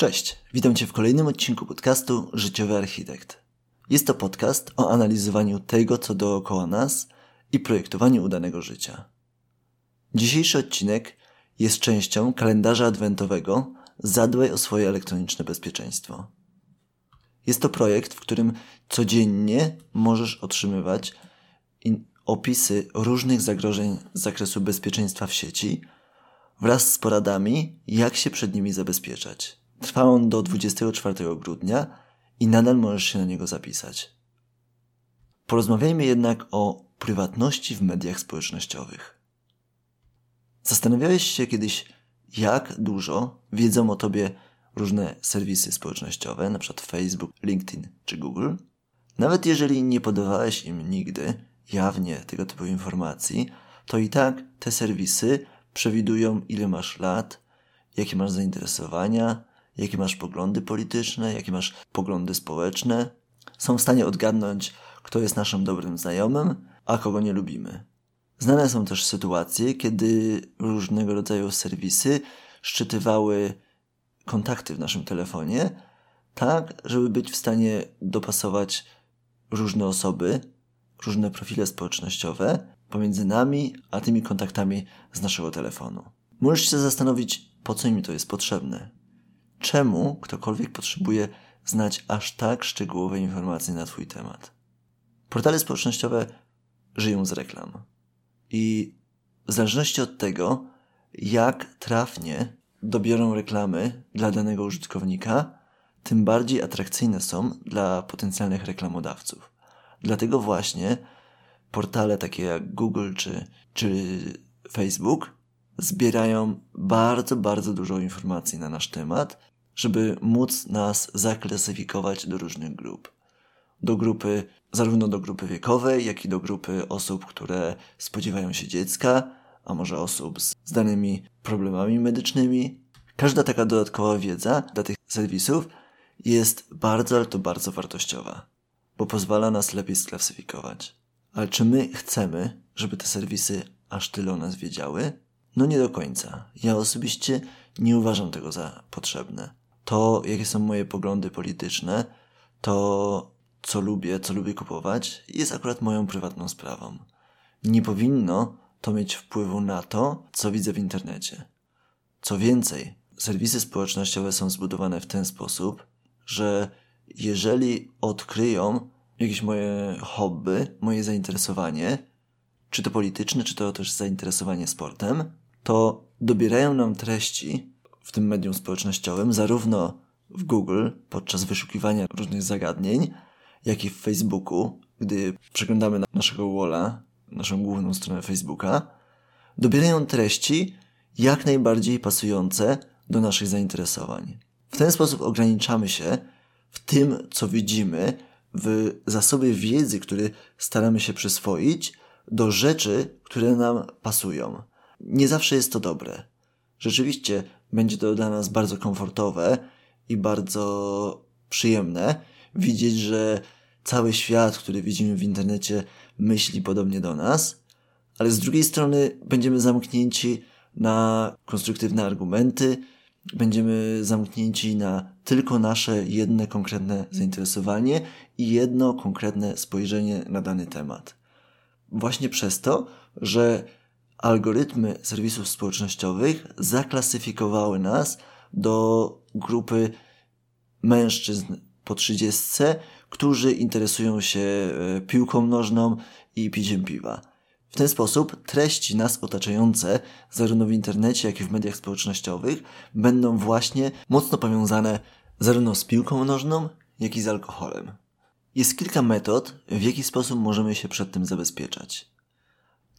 Cześć, witam Cię w kolejnym odcinku podcastu Życiowy Architekt. Jest to podcast o analizowaniu tego, co dookoła nas i projektowaniu udanego życia. Dzisiejszy odcinek jest częścią kalendarza adwentowego Zadbaj o swoje elektroniczne bezpieczeństwo. Jest to projekt, w którym codziennie możesz otrzymywać opisy różnych zagrożeń z zakresu bezpieczeństwa w sieci wraz z poradami, jak się przed nimi zabezpieczać. Trwa on do 24 grudnia i nadal możesz się na niego zapisać. Porozmawiajmy jednak o prywatności w mediach społecznościowych. Zastanawiałeś się kiedyś, jak dużo wiedzą o tobie różne serwisy społecznościowe, np. Facebook, LinkedIn czy Google? Nawet jeżeli nie podawałeś im nigdy jawnie tego typu informacji, to i tak te serwisy przewidują, ile masz lat, jakie masz zainteresowania, jakie masz poglądy polityczne, jakie masz poglądy społeczne. Są w stanie odgadnąć, kto jest naszym dobrym znajomym, a kogo nie lubimy. Znane są też sytuacje, kiedy różnego rodzaju serwisy szczytywały kontakty w naszym telefonie, tak, żeby być w stanie dopasować różne osoby, różne profile społecznościowe pomiędzy nami a tymi kontaktami z naszego telefonu. Możesz się zastanowić, po co mi to jest potrzebne. Czemu ktokolwiek potrzebuje znać aż tak szczegółowe informacje na Twój temat? Portale społecznościowe żyją z reklam. I w zależności od tego, jak trafnie dobiorą reklamy dla danego użytkownika, tym bardziej atrakcyjne są dla potencjalnych reklamodawców. Dlatego właśnie portale takie jak Google czy, czy Facebook zbierają bardzo, bardzo dużo informacji na nasz temat, żeby móc nas zaklasyfikować do różnych grup. Do grupy, zarówno do grupy wiekowej, jak i do grupy osób, które spodziewają się dziecka, a może osób z danymi problemami medycznymi. Każda taka dodatkowa wiedza dla tych serwisów jest bardzo, ale to bardzo wartościowa, bo pozwala nas lepiej sklasyfikować. Ale czy my chcemy, żeby te serwisy aż tyle o nas wiedziały? No nie do końca. Ja osobiście nie uważam tego za potrzebne. To, jakie są moje poglądy polityczne, to co lubię, co lubię kupować, jest akurat moją prywatną sprawą. Nie powinno to mieć wpływu na to, co widzę w internecie. Co więcej, serwisy społecznościowe są zbudowane w ten sposób, że jeżeli odkryją jakieś moje hobby, moje zainteresowanie, czy to polityczne, czy to też zainteresowanie sportem, to dobierają nam treści w tym medium społecznościowym, zarówno w Google podczas wyszukiwania różnych zagadnień, jak i w Facebooku, gdy przeglądamy na naszego walla, naszą główną stronę Facebooka, dobierają treści jak najbardziej pasujące do naszych zainteresowań. W ten sposób ograniczamy się w tym, co widzimy, w zasobie wiedzy, który staramy się przyswoić, do rzeczy, które nam pasują. Nie zawsze jest to dobre. Rzeczywiście będzie to dla nas bardzo komfortowe i bardzo przyjemne widzieć, że cały świat, który widzimy w internecie, myśli podobnie do nas, ale z drugiej strony będziemy zamknięci na konstruktywne argumenty, będziemy zamknięci na tylko nasze jedne konkretne zainteresowanie i jedno konkretne spojrzenie na dany temat. Właśnie przez to, że algorytmy serwisów społecznościowych zaklasyfikowały nas do grupy mężczyzn po trzydziestce, którzy interesują się e, piłką nożną i piciem piwa. W ten sposób treści nas otaczające, zarówno w internecie, jak i w mediach społecznościowych, będą właśnie mocno powiązane zarówno z piłką nożną, jak i z alkoholem. Jest kilka metod, w jaki sposób możemy się przed tym zabezpieczać.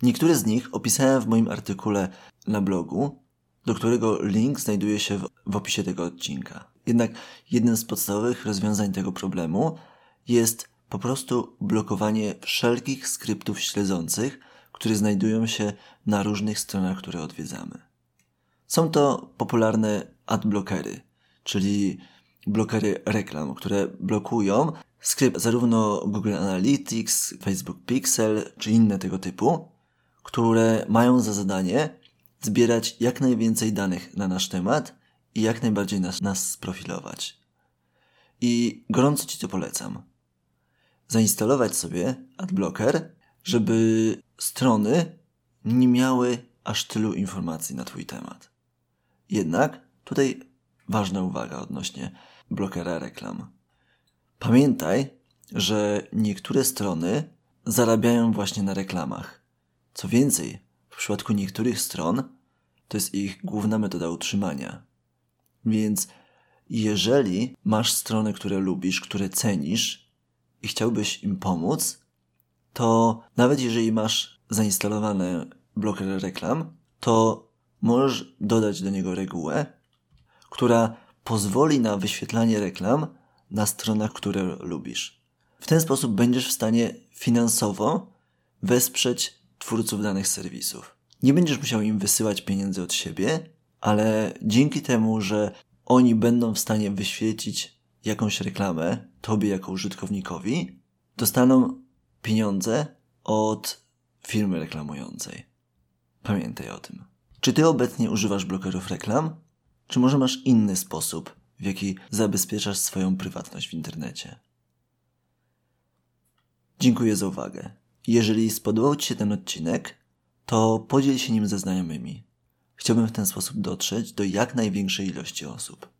Niektóre z nich opisałem w moim artykule na blogu, do którego link znajduje się w, w opisie tego odcinka. Jednak jednym z podstawowych rozwiązań tego problemu jest po prostu blokowanie wszelkich skryptów śledzących, które znajdują się na różnych stronach, które odwiedzamy. Są to popularne adblockery, czyli blokery reklam, które blokują skrypt zarówno Google Analytics, Facebook Pixel czy inne tego typu, które mają za zadanie zbierać jak najwięcej danych na nasz temat i jak najbardziej nas, nas sprofilować. I gorąco Ci to polecam. Zainstalować sobie adblocker, żeby strony nie miały aż tylu informacji na Twój temat. Jednak tutaj ważna uwaga odnośnie blokera reklam. Pamiętaj, że niektóre strony zarabiają właśnie na reklamach. Co więcej, w przypadku niektórych stron to jest ich główna metoda utrzymania. Więc jeżeli masz strony, które lubisz, które cenisz i chciałbyś im pomóc, to nawet jeżeli masz zainstalowane bloker reklam, to możesz dodać do niego regułę, która pozwoli na wyświetlanie reklam na stronach, które lubisz. W ten sposób będziesz w stanie finansowo wesprzeć twórców danych serwisów. Nie będziesz musiał im wysyłać pieniędzy od siebie, ale dzięki temu, że oni będą w stanie wyświecić jakąś reklamę tobie jako użytkownikowi, dostaną pieniądze od firmy reklamującej. Pamiętaj o tym. Czy ty obecnie używasz blokerów reklam? Czy może masz inny sposób, w jaki zabezpieczasz swoją prywatność w internecie? Dziękuję za uwagę. Jeżeli spodobał Ci się ten odcinek, to podziel się nim ze znajomymi. Chciałbym w ten sposób dotrzeć do jak największej ilości osób.